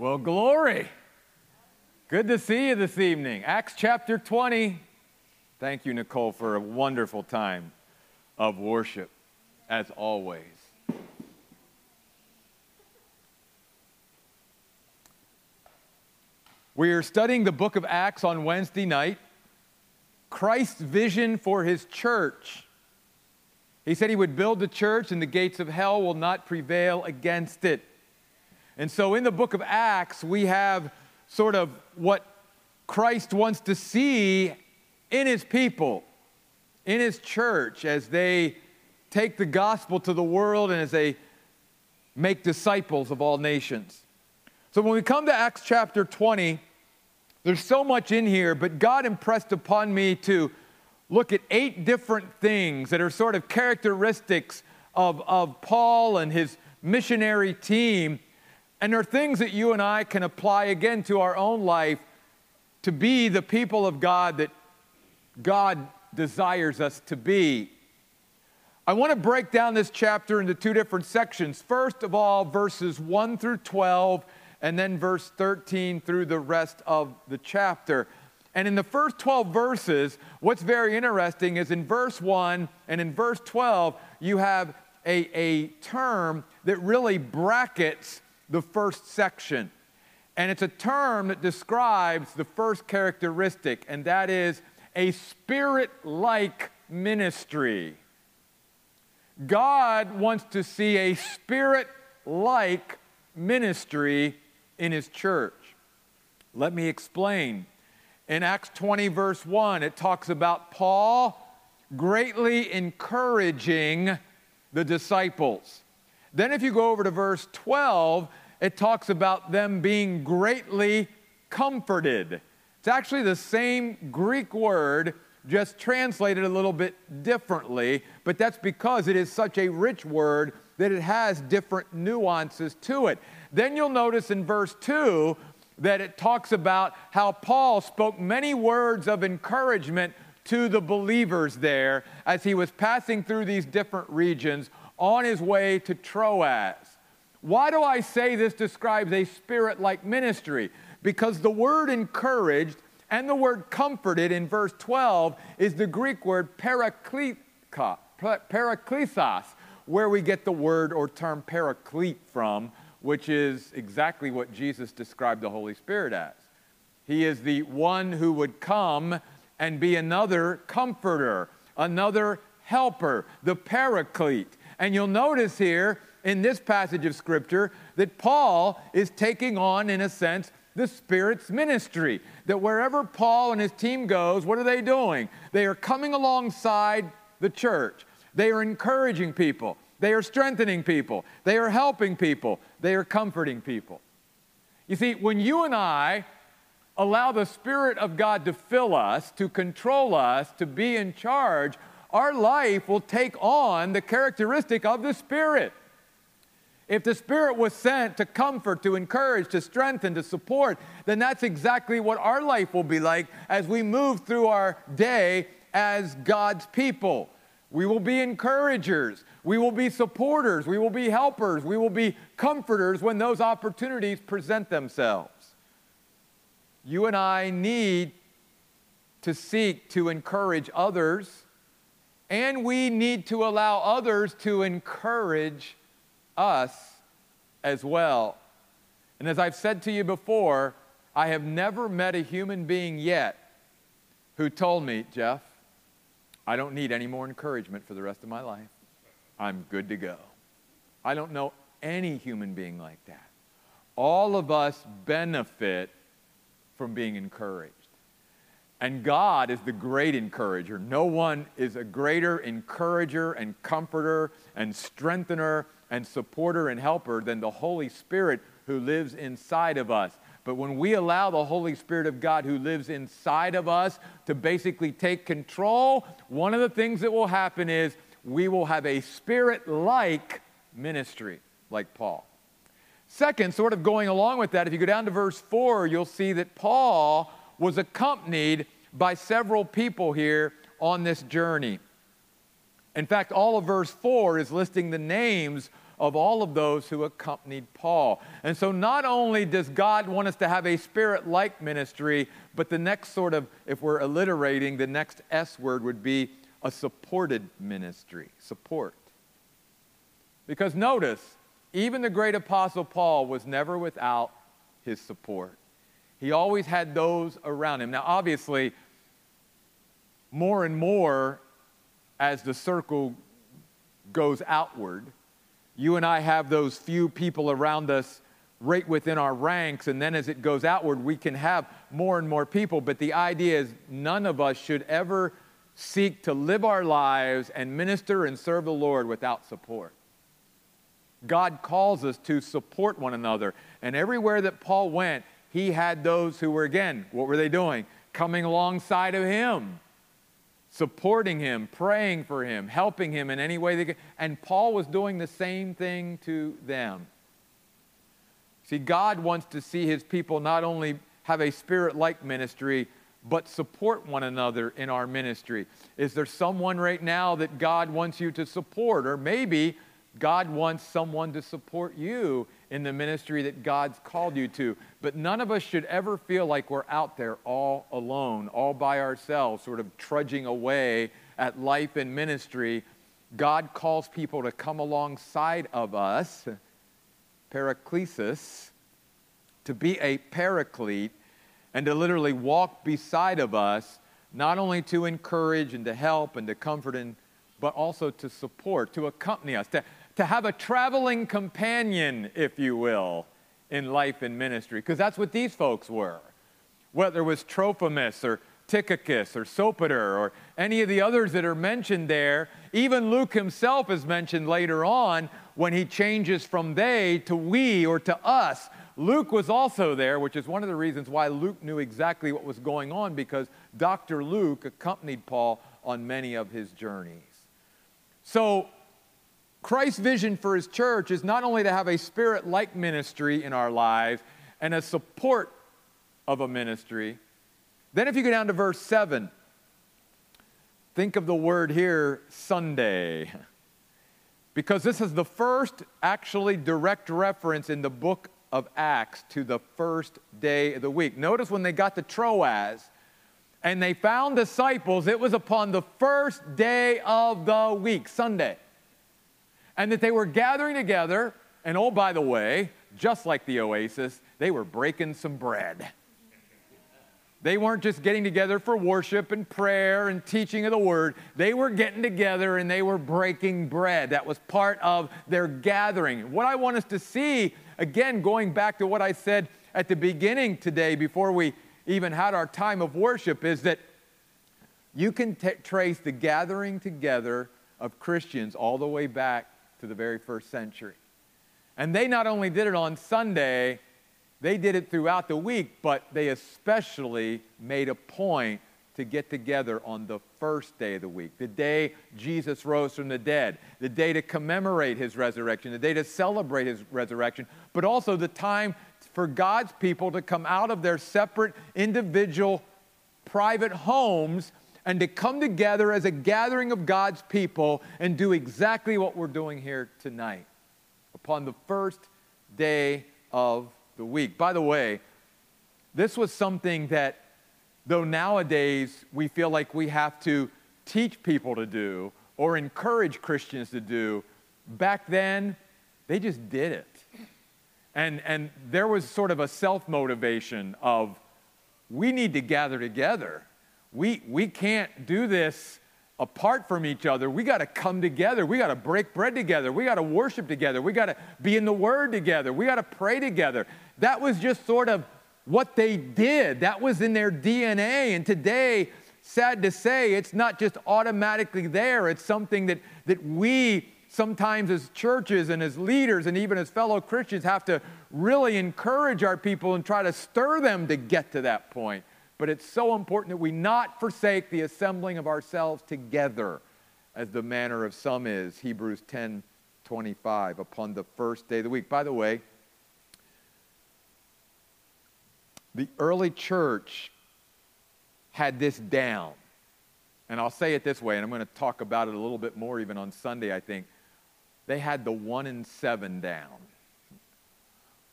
Well, glory. Good to see you this evening. Acts chapter 20. Thank you, Nicole, for a wonderful time of worship, as always. We are studying the book of Acts on Wednesday night. Christ's vision for his church. He said he would build the church and the gates of hell will not prevail against it. And so in the book of Acts, we have sort of what Christ wants to see in his people, in his church, as they take the gospel to the world and as they make disciples of all nations. So when we come to Acts chapter 20, there's so much in here, but God impressed upon me to look at eight different things that are sort of characteristics of, of Paul and his missionary team and there are things that you and I can apply again to our own life to be the people of God that God desires us to be. I want to break down this chapter into two different sections. First of all, verses 1 through 12, and then verse 13 through the rest of the chapter. And in the first 12 verses, what's very interesting is in verse 1 and in verse 12, you have a, a term that really brackets the first section. And it's a term that describes the first characteristic, and that is a spirit like ministry. God wants to see a spirit like ministry in his church. Let me explain. In Acts 20, verse 1, it talks about Paul greatly encouraging the disciples. Then, if you go over to verse 12, it talks about them being greatly comforted. It's actually the same Greek word, just translated a little bit differently, but that's because it is such a rich word that it has different nuances to it. Then you'll notice in verse 2 that it talks about how Paul spoke many words of encouragement to the believers there as he was passing through these different regions on his way to Troas. Why do I say this describes a spirit like ministry? Because the word encouraged and the word comforted in verse 12 is the Greek word parakletos, where we get the word or term paraclete from, which is exactly what Jesus described the Holy Spirit as. He is the one who would come and be another comforter, another helper, the paraclete. And you'll notice here in this passage of Scripture that Paul is taking on, in a sense, the Spirit's ministry. That wherever Paul and his team goes, what are they doing? They are coming alongside the church. They are encouraging people. They are strengthening people. They are helping people. They are comforting people. You see, when you and I allow the Spirit of God to fill us, to control us, to be in charge, our life will take on the characteristic of the Spirit. If the Spirit was sent to comfort, to encourage, to strengthen, to support, then that's exactly what our life will be like as we move through our day as God's people. We will be encouragers. We will be supporters. We will be helpers. We will be comforters when those opportunities present themselves. You and I need to seek to encourage others, and we need to allow others to encourage us as well. And as I've said to you before, I have never met a human being yet who told me, Jeff, I don't need any more encouragement for the rest of my life. I'm good to go. I don't know any human being like that. All of us benefit from being encouraged. And God is the great encourager. No one is a greater encourager and comforter and strengthener and supporter and helper than the Holy Spirit who lives inside of us. But when we allow the Holy Spirit of God who lives inside of us to basically take control, one of the things that will happen is we will have a spirit like ministry, like Paul. Second, sort of going along with that, if you go down to verse 4, you'll see that Paul was accompanied by several people here on this journey. In fact, all of verse 4 is listing the names of all of those who accompanied Paul. And so, not only does God want us to have a spirit like ministry, but the next sort of, if we're alliterating, the next S word would be a supported ministry. Support. Because notice, even the great apostle Paul was never without his support. He always had those around him. Now, obviously, more and more as the circle goes outward, you and I have those few people around us right within our ranks, and then as it goes outward, we can have more and more people. But the idea is none of us should ever seek to live our lives and minister and serve the Lord without support. God calls us to support one another. And everywhere that Paul went, he had those who were, again, what were they doing? Coming alongside of him supporting him, praying for him, helping him in any way they could. And Paul was doing the same thing to them. See, God wants to see his people not only have a spirit like ministry, but support one another in our ministry. Is there someone right now that God wants you to support? Or maybe God wants someone to support you in the ministry that God's called you to. But none of us should ever feel like we're out there all alone, all by ourselves, sort of trudging away at life and ministry. God calls people to come alongside of us, paraklesis, to be a paraclete, and to literally walk beside of us, not only to encourage and to help and to comfort, and, but also to support, to accompany us, to, to have a traveling companion, if you will, in life and ministry, because that's what these folks were. Whether it was Trophimus or Tychicus or Sopater or any of the others that are mentioned there, even Luke himself is mentioned later on when he changes from they to we or to us. Luke was also there, which is one of the reasons why Luke knew exactly what was going on because Dr. Luke accompanied Paul on many of his journeys. So Christ's vision for his church is not only to have a spirit like ministry in our lives and a support of a ministry. Then, if you go down to verse 7, think of the word here, Sunday. Because this is the first actually direct reference in the book of Acts to the first day of the week. Notice when they got to Troas and they found disciples, it was upon the first day of the week, Sunday and that they were gathering together. And oh, by the way, just like the oasis, they were breaking some bread. They weren't just getting together for worship and prayer and teaching of the word. They were getting together and they were breaking bread. That was part of their gathering. What I want us to see, again, going back to what I said at the beginning today before we even had our time of worship, is that you can t- trace the gathering together of Christians all the way back to the very first century. And they not only did it on Sunday, they did it throughout the week, but they especially made a point to get together on the first day of the week, the day Jesus rose from the dead, the day to commemorate his resurrection, the day to celebrate his resurrection, but also the time for God's people to come out of their separate individual private homes and to come together as a gathering of God's people and do exactly what we're doing here tonight upon the first day of the week. By the way, this was something that, though nowadays we feel like we have to teach people to do or encourage Christians to do, back then they just did it. And, and there was sort of a self motivation of we need to gather together we, we can't do this apart from each other. We got to come together. We got to break bread together. We got to worship together. We got to be in the Word together. We got to pray together. That was just sort of what they did, that was in their DNA. And today, sad to say, it's not just automatically there, it's something that, that we sometimes as churches and as leaders and even as fellow Christians have to really encourage our people and try to stir them to get to that point. But it's so important that we not forsake the assembling of ourselves together, as the manner of some is. Hebrews 10 25, upon the first day of the week. By the way, the early church had this down. And I'll say it this way, and I'm going to talk about it a little bit more even on Sunday, I think. they had the one and seven down.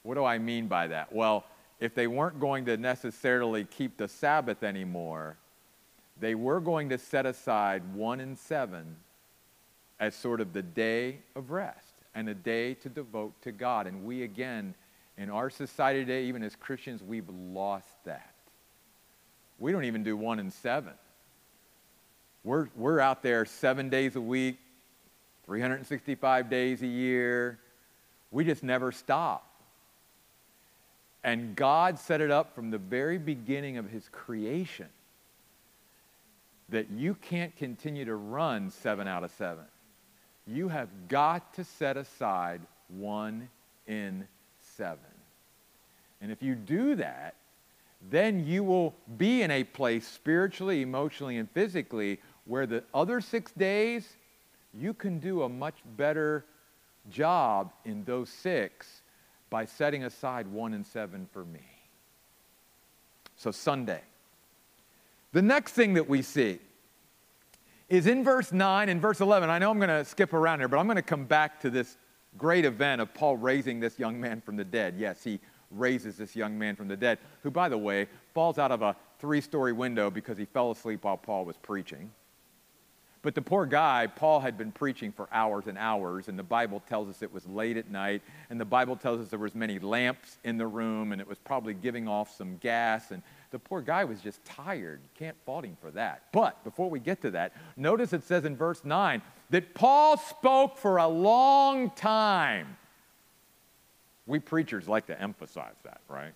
What do I mean by that? Well, if they weren't going to necessarily keep the Sabbath anymore, they were going to set aside one and seven as sort of the day of rest and a day to devote to God. And we, again, in our society today, even as Christians, we've lost that. We don't even do one and seven. We're, we're out there seven days a week, 365 days a year. We just never stop. And God set it up from the very beginning of his creation that you can't continue to run seven out of seven. You have got to set aside one in seven. And if you do that, then you will be in a place spiritually, emotionally, and physically where the other six days, you can do a much better job in those six by setting aside one and seven for me. So, Sunday. The next thing that we see is in verse 9 and verse 11. I know I'm going to skip around here, but I'm going to come back to this great event of Paul raising this young man from the dead. Yes, he raises this young man from the dead, who, by the way, falls out of a three story window because he fell asleep while Paul was preaching. But the poor guy, Paul had been preaching for hours and hours, and the Bible tells us it was late at night, and the Bible tells us there was many lamps in the room, and it was probably giving off some gas, and the poor guy was just tired. Can't fault him for that. But before we get to that, notice it says in verse 9 that Paul spoke for a long time. We preachers like to emphasize that, right?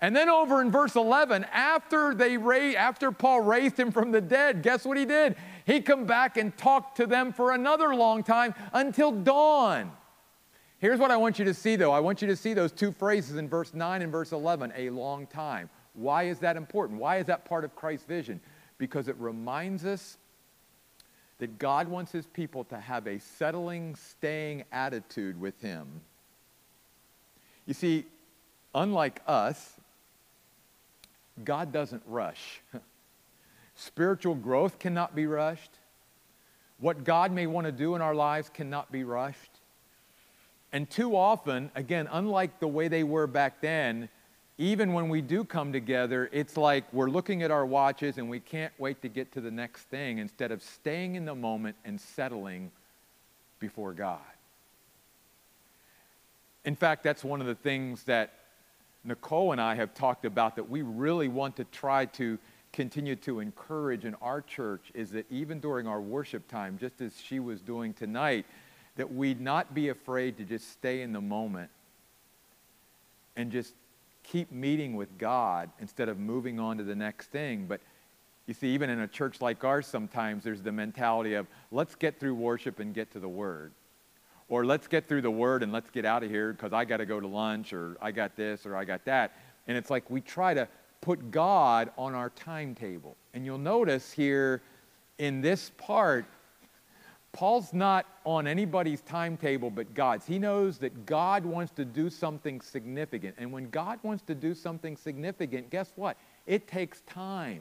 And then over in verse 11, after they ra- after Paul raised him from the dead, guess what he did? He come back and talked to them for another long time until dawn. Here's what I want you to see though. I want you to see those two phrases in verse 9 and verse 11, a long time. Why is that important? Why is that part of Christ's vision? Because it reminds us that God wants his people to have a settling, staying attitude with him. You see, unlike us, God doesn't rush. Spiritual growth cannot be rushed. What God may want to do in our lives cannot be rushed. And too often, again, unlike the way they were back then, even when we do come together, it's like we're looking at our watches and we can't wait to get to the next thing instead of staying in the moment and settling before God. In fact, that's one of the things that Nicole and I have talked about that we really want to try to continue to encourage in our church is that even during our worship time, just as she was doing tonight, that we'd not be afraid to just stay in the moment and just keep meeting with God instead of moving on to the next thing. But you see, even in a church like ours, sometimes there's the mentality of let's get through worship and get to the Word. Or let's get through the word and let's get out of here because I got to go to lunch or I got this or I got that. And it's like we try to put God on our timetable. And you'll notice here in this part, Paul's not on anybody's timetable but God's. He knows that God wants to do something significant. And when God wants to do something significant, guess what? It takes time.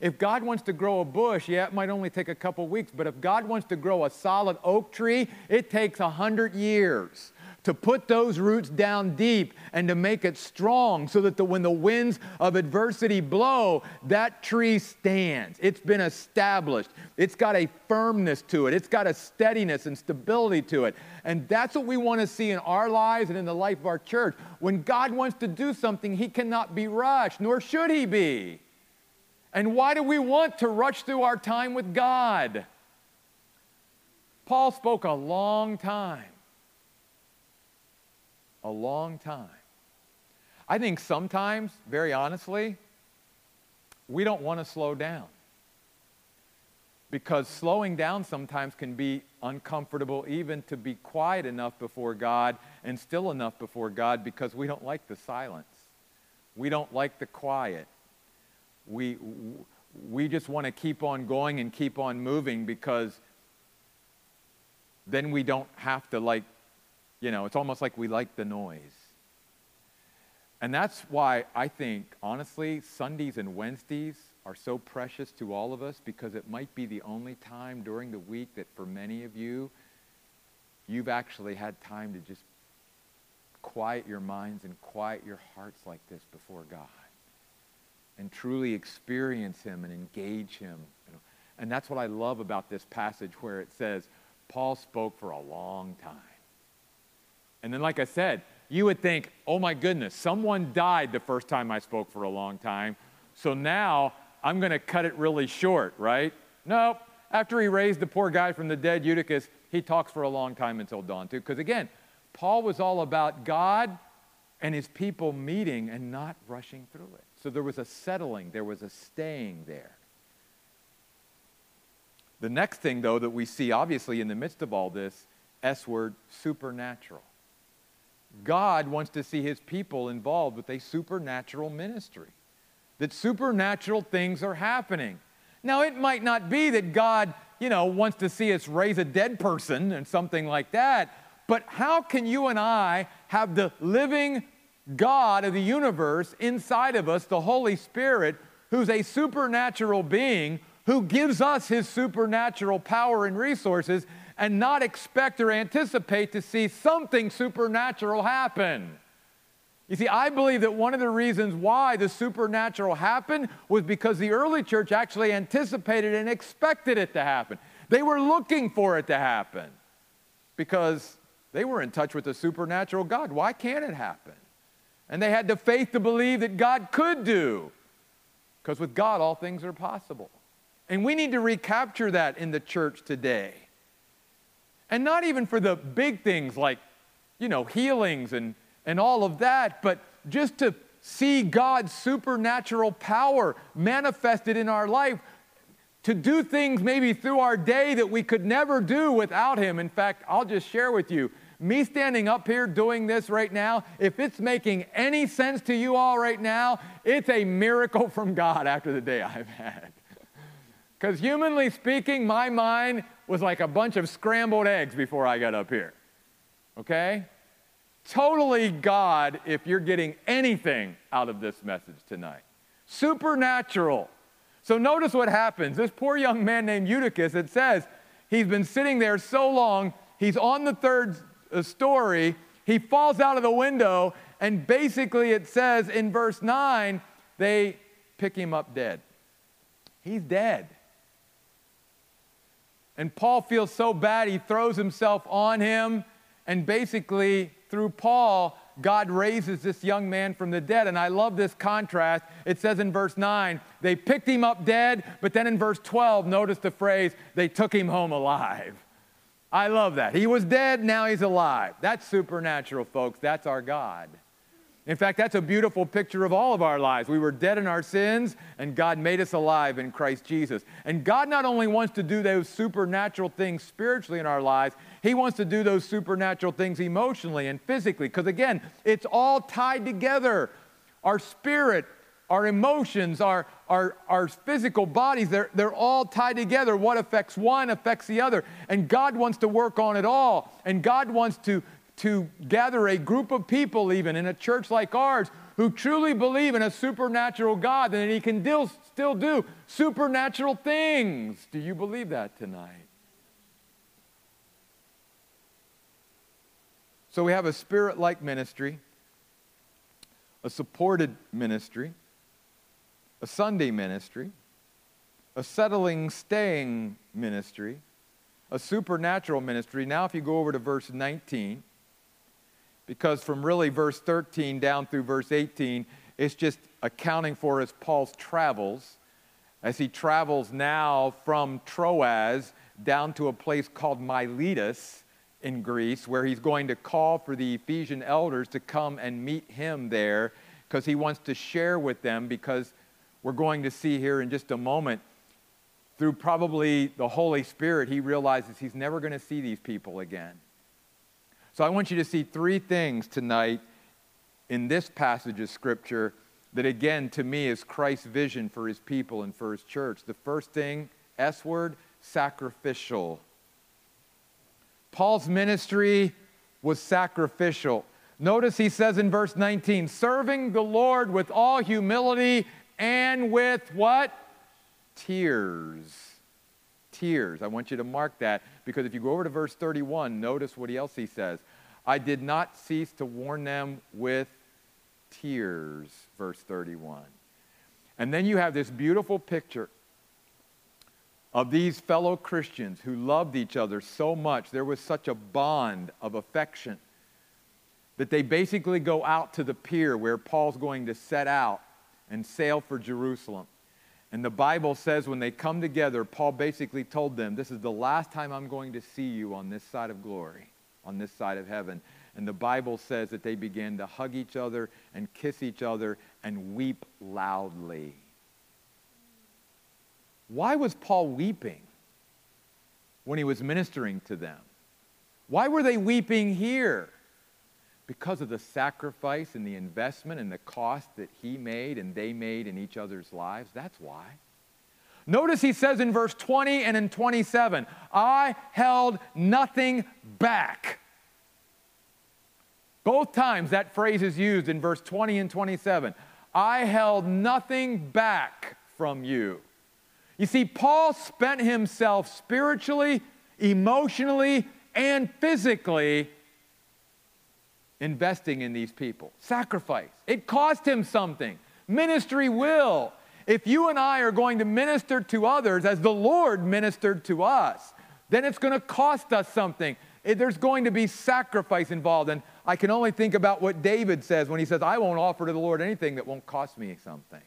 If God wants to grow a bush, yeah, it might only take a couple weeks, but if God wants to grow a solid oak tree, it takes a hundred years to put those roots down deep and to make it strong so that the, when the winds of adversity blow, that tree stands. It's been established. It's got a firmness to it, it's got a steadiness and stability to it. And that's what we want to see in our lives and in the life of our church. When God wants to do something, He cannot be rushed, nor should He be. And why do we want to rush through our time with God? Paul spoke a long time. A long time. I think sometimes, very honestly, we don't want to slow down. Because slowing down sometimes can be uncomfortable, even to be quiet enough before God and still enough before God because we don't like the silence. We don't like the quiet we, we just want to keep on going and keep on moving because then we don't have to like, you know, it's almost like we like the noise. And that's why I think, honestly, Sundays and Wednesdays are so precious to all of us because it might be the only time during the week that for many of you, you've actually had time to just quiet your minds and quiet your hearts like this before God and truly experience Him and engage Him. And that's what I love about this passage where it says, Paul spoke for a long time. And then, like I said, you would think, oh my goodness, someone died the first time I spoke for a long time. So now I'm going to cut it really short, right? Nope. After he raised the poor guy from the dead, Eutychus, he talks for a long time until dawn, too. Because again, Paul was all about God and his people meeting and not rushing through it. So there was a settling, there was a staying there. The next thing, though, that we see obviously in the midst of all this S word, supernatural. Mm. God wants to see his people involved with a supernatural ministry, that supernatural things are happening. Now, it might not be that God, you know, wants to see us raise a dead person and something like that, but how can you and I have the living God of the universe inside of us, the Holy Spirit, who's a supernatural being who gives us his supernatural power and resources, and not expect or anticipate to see something supernatural happen? You see, I believe that one of the reasons why the supernatural happened was because the early church actually anticipated and expected it to happen. They were looking for it to happen because they were in touch with the supernatural God. Why can't it happen? And they had the faith to believe that God could do, because with God, all things are possible. And we need to recapture that in the church today. And not even for the big things like, you know, healings and, and all of that, but just to see God's supernatural power manifested in our life to do things maybe through our day that we could never do without Him. In fact, I'll just share with you me standing up here doing this right now, if it's making any sense to you all right now, it's a miracle from God after the day I've had. Because humanly speaking, my mind was like a bunch of scrambled eggs before I got up here. Okay? Totally God if you're getting anything out of this message tonight. Supernatural. So notice what happens. This poor young man named Eutychus, it says, he's been sitting there so long, he's on the third story. He falls out of the window, and basically it says in verse 9, they pick him up dead. He's dead. And Paul feels so bad, he throws himself on him, and basically, through Paul, God raises this young man from the dead. And I love this contrast. It says in verse 9, they picked him up dead, but then in verse 12, notice the phrase, they took him home alive. I love that. He was dead, now he's alive. That's supernatural, folks. That's our God. In fact, that's a beautiful picture of all of our lives. We were dead in our sins, and God made us alive in Christ Jesus. And God not only wants to do those supernatural things spiritually in our lives, He wants to do those supernatural things emotionally and physically. Because again, it's all tied together. Our spirit, our emotions, our, our, our physical bodies, they're, they're all tied together. What affects one affects the other. And God wants to work on it all. And God wants to, to gather a group of people, even in a church like ours, who truly believe in a supernatural God and that He can deal, still do supernatural things. Do you believe that tonight? So we have a spirit like ministry, a supported ministry a Sunday ministry, a settling, staying ministry, a supernatural ministry. Now, if you go over to verse 19, because from really verse 13 down through verse 18, it's just accounting for as Paul's travels, as he travels now from Troas down to a place called Miletus in Greece, where he's going to call for the Ephesian elders to come and meet him there because he wants to share with them because we're going to see here in just a moment, through probably the Holy Spirit, he realizes he's never going to see these people again. So I want you to see three things tonight in this passage of Scripture that, again, to me is Christ's vision for his people and for his church. The first thing, S word, sacrificial. Paul's ministry was sacrificial. Notice he says in verse 19, serving the Lord with all humility and with what? Tears. Tears. I want you to mark that because if you go over to verse 31, notice what else he says. I did not cease to warn them with tears, verse 31. And then you have this beautiful picture of these fellow Christians who loved each other so much. There was such a bond of affection that they basically go out to the pier where Paul's going to set out and sail for Jerusalem. And the Bible says when they come together, Paul basically told them, This is the last time I'm going to see you on this side of glory, on this side of heaven. And the Bible says that they began to hug each other and kiss each other and weep loudly. Why was Paul weeping when he was ministering to them? Why were they weeping here? Because of the sacrifice and the investment and the cost that he made and they made in each other's lives. That's why. Notice he says in verse 20 and in 27 I held nothing back. Both times that phrase is used in verse 20 and 27. I held nothing back from you. You see, Paul spent himself spiritually, emotionally, and physically investing in these people. Sacrifice. It cost him something. Ministry will. If you and I are going to minister to others as the Lord ministered to us, then it's going to cost us something. Eh, there's going to be sacrifice involved. And I can only think about what David says when he says, I won't offer to the Lord anything that won't cost me something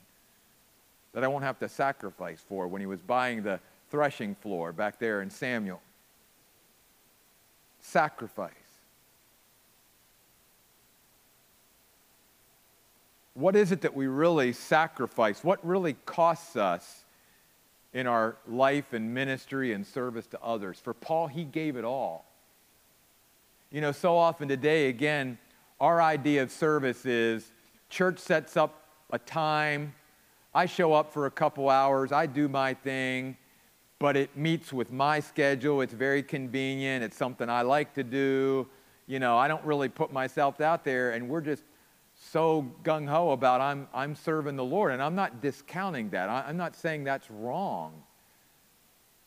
that I won't have to sacrifice for when he was buying the threshing floor back there in Samuel. Sacrifice. What is it that we really sacrifice? What really costs us in our life and ministry and service to others? For Paul, he gave it all. You know, so often today, again, our idea of service is church sets up a time, I show up for a couple hours, I do my thing, but it meets with my schedule. It's very convenient. It's something I like to do. You know, I don't really put myself out there, and we're just so gung ho about I'm, I'm serving the Lord. And I'm not discounting that. I, I'm not saying that's wrong.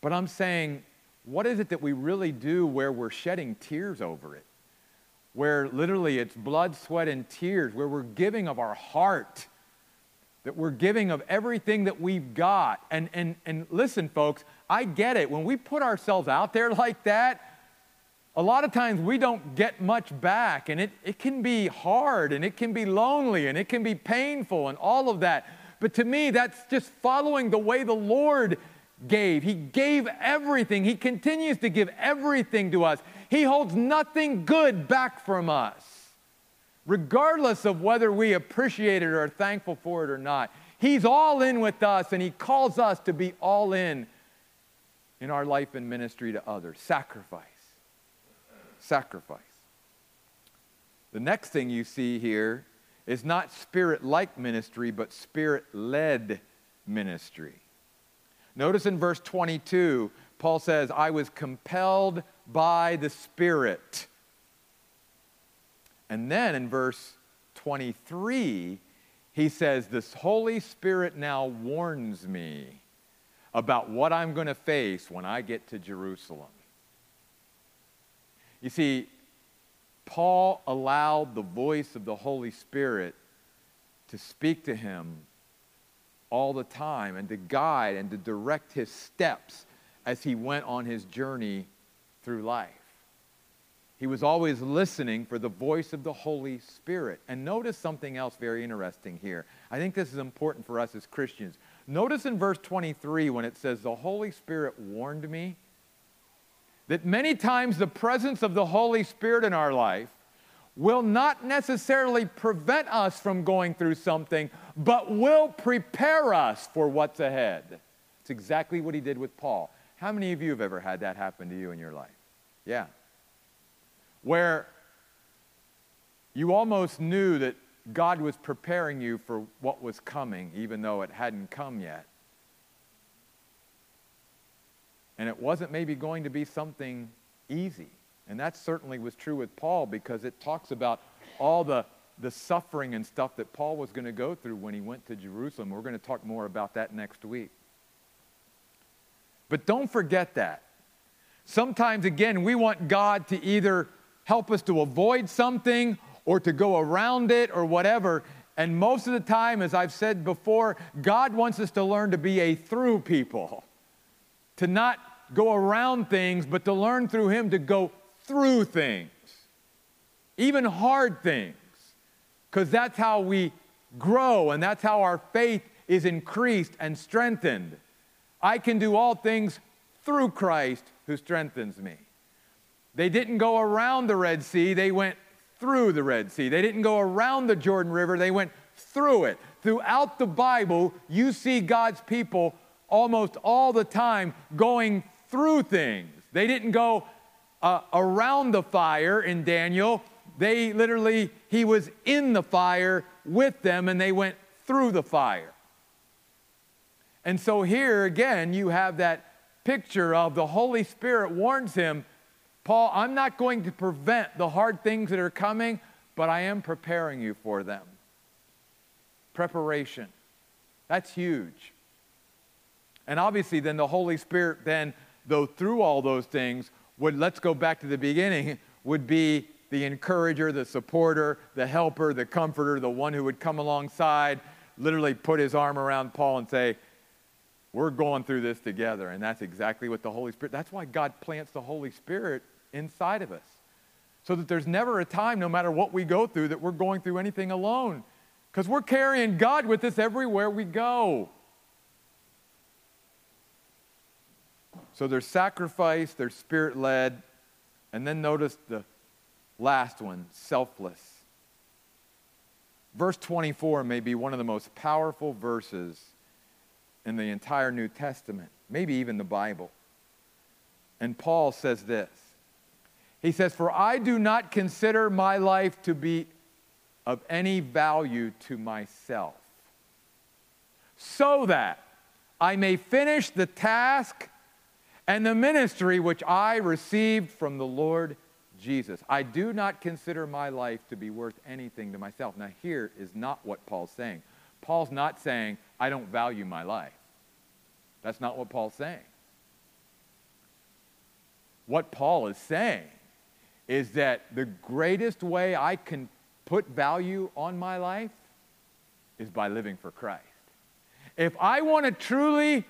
But I'm saying, what is it that we really do where we're shedding tears over it? Where literally it's blood, sweat, and tears, where we're giving of our heart that we're giving of everything that we've got. And, and, and listen, folks, I get it. When we put ourselves out there like that, a lot of times we don't get much back, and it, it can be hard, and it can be lonely, and it can be painful, and all of that. But to me, that's just following the way the Lord gave. He gave everything, He continues to give everything to us. He holds nothing good back from us regardless of whether we appreciate it or are thankful for it or not. He's all in with us, and He calls us to be all in in our life and ministry to others. Sacrifice. Sacrifice. The next thing you see here is not spirit like ministry, but spirit led ministry. Notice in verse 22, Paul says, I was compelled by the Spirit and then in verse 23, he says, This Holy Spirit now warns me about what I'm going to face when I get to Jerusalem. You see, Paul allowed the voice of the Holy Spirit to speak to him all the time and to guide and to direct his steps as he went on his journey through life. He was always listening for the voice of the Holy Spirit. And notice something else very interesting here. I think this is important for us as Christians. Notice in verse 23 when it says, The Holy Spirit warned me, that many times the presence of the Holy Spirit in our life will not necessarily prevent us from going through something, but will prepare us for what's ahead. It's exactly what he did with Paul. How many of you have ever had that happen to you in your life? Yeah where you almost knew that God was preparing you for what was coming, even though it hadn't come yet. And it wasn't maybe going to be something easy. And that certainly was true with Paul because it talks about all the, the suffering and stuff that Paul was going to go through when he went to Jerusalem. We're going to talk more about that next week. But don't forget that Sometimes, again, we want God to either help us to avoid something or to go around it or whatever. And most of the time, as I've said before, God wants us to learn to be a through people, to not go around things, but to learn through Him to go through things, even hard things, because that's how we grow and that's how our faith is increased and strengthened. I can do all things through Christ who strengthens me. They didn't go around the Red Sea, they went through the Red Sea. They didn't go around the Jordan River, they went through it. Throughout the Bible, you see God's people almost all the time going through things. They didn't go uh, around the fire in Daniel. They literally, he was in the fire with them and they went through the fire. And so here again, you have that picture of the Holy Spirit warns him, Paul, I'm not going to prevent the hard things that are coming, but I am preparing you for them. Preparation. That's huge. And obviously, then the Holy Spirit, then, though through all those things, would, let's go back to the beginning, would be the encourager, the supporter, the helper, the comforter, the one who would come alongside, literally put his arm around Paul and say, We're going through this together. And that's exactly what the Holy Spirit, that's why God plants the Holy Spirit inside of us. So that there's never a time, no matter what we go through, that we're going through anything alone. Because we're carrying God with us everywhere we go. So there's sacrifice, there's spirit led, and then notice the last one selfless. Verse 24 may be one of the most powerful verses in the entire New Testament, maybe even the Bible. And Paul says this He says, For I do not consider my life to be of any value to myself, so that I may finish the task and the ministry which I received from the Lord Jesus. I do not consider my life to be worth anything to myself. Now, here is not what Paul's saying. Paul's not saying, I don't value my life. That's not what Paul's saying. What Paul is saying is that the greatest way I can put value on my life is by living for Christ. If I want to truly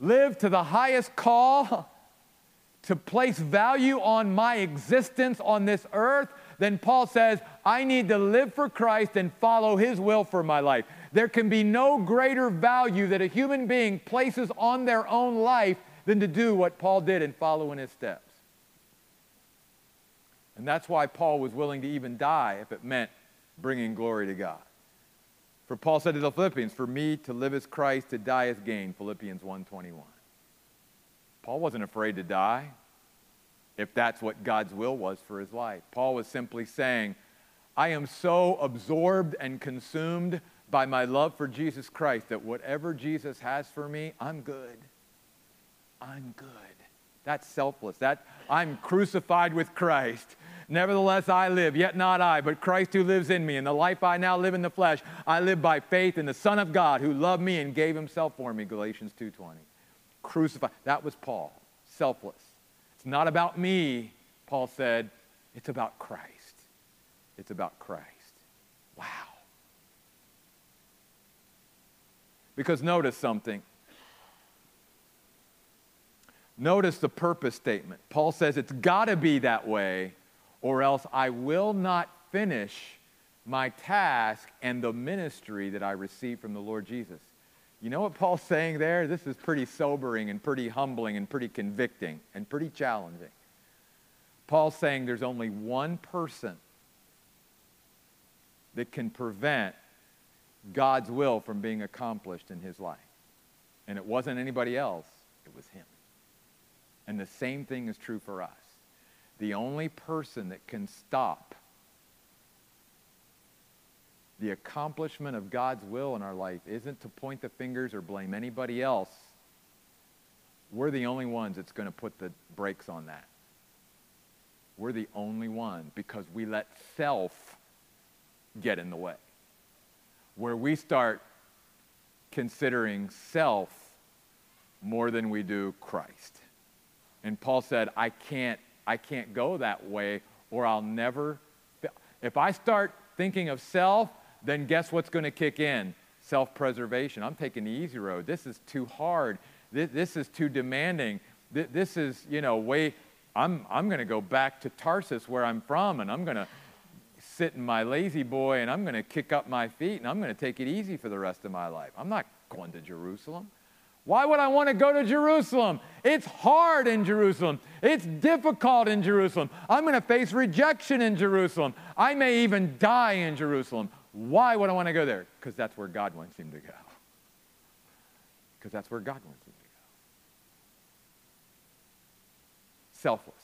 live to the highest call, to place value on my existence on this earth, then Paul says, I need to live for Christ and follow his will for my life. There can be no greater value that a human being places on their own life than to do what Paul did and follow in his steps. And that's why Paul was willing to even die if it meant bringing glory to God. For Paul said to the Philippians, For me to live as Christ, to die as gain, Philippians 1.21. Paul wasn't afraid to die if that's what God's will was for his life. Paul was simply saying, I am so absorbed and consumed by my love for Jesus Christ that whatever Jesus has for me, I'm good. I'm good. That's selfless. That I'm crucified with Christ. Nevertheless, I live, yet not I, but Christ who lives in me. And the life I now live in the flesh, I live by faith in the Son of God who loved me and gave himself for me. Galatians 2.20. Crucified. That was Paul. Selfless. It's not about me, Paul said. It's about Christ. It's about Christ. Wow. Because notice something. Notice the purpose statement. Paul says it's got to be that way or else I will not finish my task and the ministry that I received from the Lord Jesus. You know what Paul's saying there? This is pretty sobering and pretty humbling and pretty convicting and pretty challenging. Paul's saying there's only one person that can prevent God's will from being accomplished in his life. And it wasn't anybody else, it was him. And the same thing is true for us the only person that can stop the accomplishment of God's will in our life isn't to point the fingers or blame anybody else. We're the only ones that's going to put the brakes on that. We're the only one because we let self get in the way. Where we start considering self more than we do Christ. And Paul said, I can't, I can't go that way or I'll never. If I start thinking of self, then guess what's going to kick in? Self preservation. I'm taking the easy road. This is too hard. This, this is too demanding. This, this is, you know, way. I'm, I'm going to go back to Tarsus where I'm from and I'm going to sit in my lazy boy and I'm going to kick up my feet and I'm going to take it easy for the rest of my life. I'm not going to Jerusalem. Why would I want to go to Jerusalem? It's hard in Jerusalem. It's difficult in Jerusalem. I'm going to face rejection in Jerusalem. I may even die in Jerusalem. Why would I want to go there? Because that's where God wants him to go. Because that's where God wants him to go. Selfless.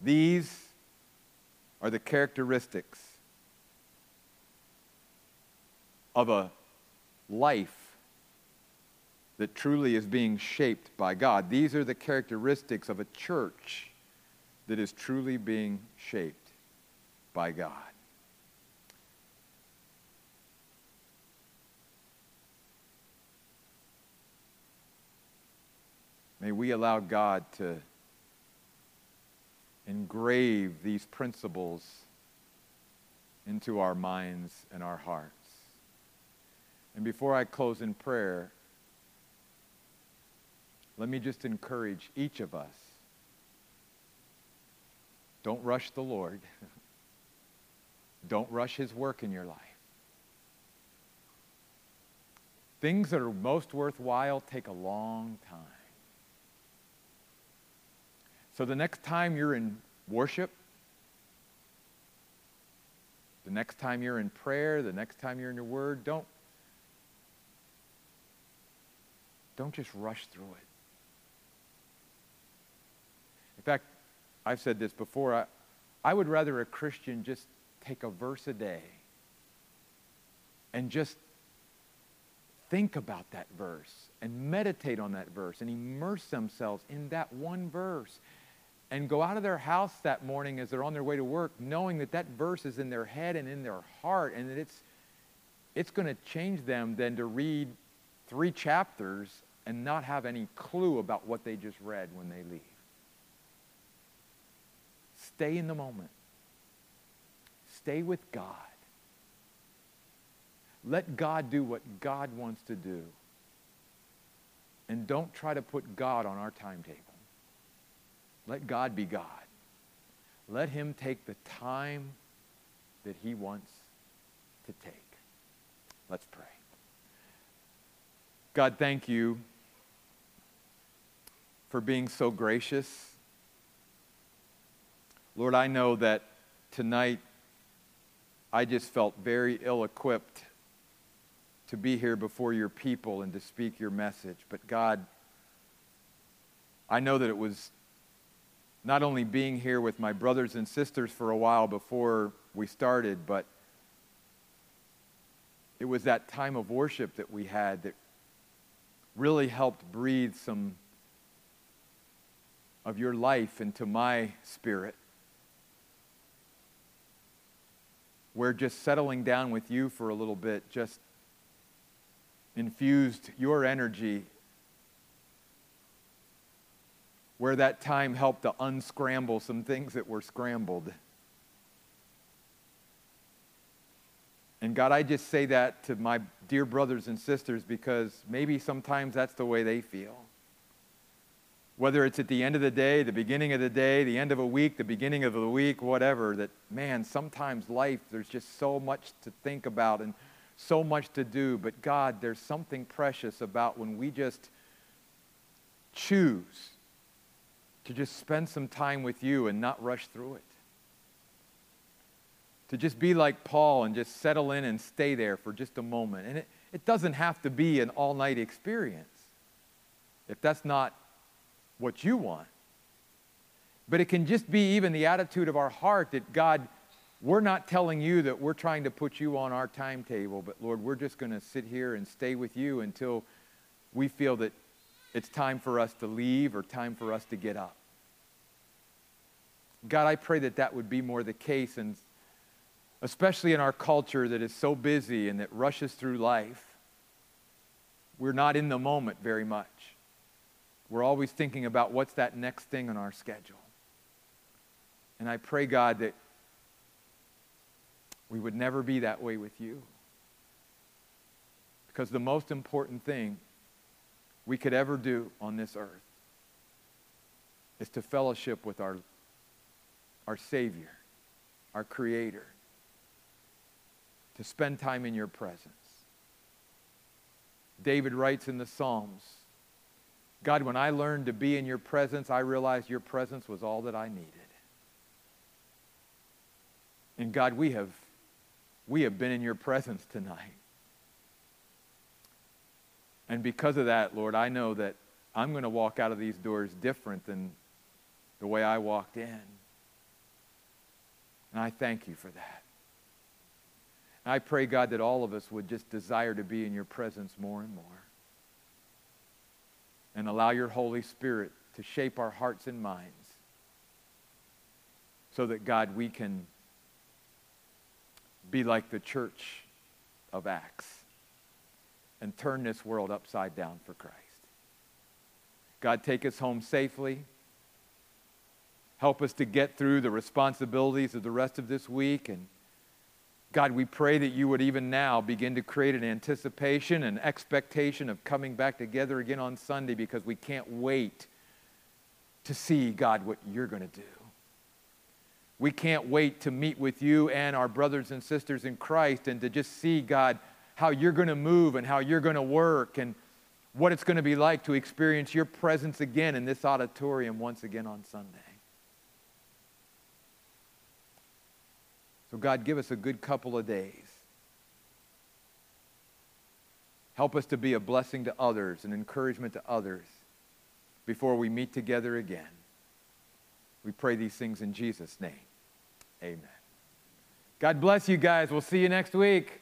These are the characteristics of a life that truly is being shaped by God. These are the characteristics of a church that is truly being shaped by God. May we allow God to engrave these principles into our minds and our hearts. And before I close in prayer, let me just encourage each of us. Don't rush the Lord. Don't rush his work in your life. Things that are most worthwhile take a long time. So the next time you're in worship, the next time you're in prayer, the next time you're in your word, don't don't just rush through it. In fact, I've said this before, I, I would rather a Christian just take a verse a day and just think about that verse and meditate on that verse and immerse themselves in that one verse and go out of their house that morning as they're on their way to work knowing that that verse is in their head and in their heart and that it's it's going to change them than to read three chapters and not have any clue about what they just read when they leave stay in the moment stay with god let god do what god wants to do and don't try to put god on our timetable let God be God. Let Him take the time that He wants to take. Let's pray. God, thank you for being so gracious. Lord, I know that tonight I just felt very ill equipped to be here before your people and to speak your message. But God, I know that it was not only being here with my brothers and sisters for a while before we started, but it was that time of worship that we had that really helped breathe some of your life into my spirit. Where just settling down with you for a little bit just infused your energy where that time helped to unscramble some things that were scrambled. And God, I just say that to my dear brothers and sisters because maybe sometimes that's the way they feel. Whether it's at the end of the day, the beginning of the day, the end of a week, the beginning of the week, whatever, that man, sometimes life, there's just so much to think about and so much to do. But God, there's something precious about when we just choose to just spend some time with you and not rush through it. To just be like Paul and just settle in and stay there for just a moment. And it, it doesn't have to be an all night experience if that's not what you want. But it can just be even the attitude of our heart that God, we're not telling you that we're trying to put you on our timetable, but Lord, we're just going to sit here and stay with you until we feel that it's time for us to leave or time for us to get up. God, I pray that that would be more the case, and especially in our culture that is so busy and that rushes through life. we're not in the moment very much. We're always thinking about what's that next thing on our schedule. And I pray, God, that we would never be that way with you. Because the most important thing we could ever do on this earth is to fellowship with our, our Savior, our Creator, to spend time in your presence. David writes in the Psalms God, when I learned to be in your presence, I realized your presence was all that I needed. And God, we have, we have been in your presence tonight. And because of that, Lord, I know that I'm going to walk out of these doors different than the way I walked in. And I thank you for that. And I pray, God, that all of us would just desire to be in your presence more and more. And allow your Holy Spirit to shape our hearts and minds so that, God, we can be like the church of Acts and turn this world upside down for Christ. God, take us home safely. Help us to get through the responsibilities of the rest of this week. And God, we pray that you would even now begin to create an anticipation and expectation of coming back together again on Sunday because we can't wait to see, God, what you're going to do. We can't wait to meet with you and our brothers and sisters in Christ and to just see, God, how you're going to move and how you're going to work and what it's going to be like to experience your presence again in this auditorium once again on Sunday. So, God, give us a good couple of days. Help us to be a blessing to others, an encouragement to others before we meet together again. We pray these things in Jesus' name. Amen. God bless you guys. We'll see you next week.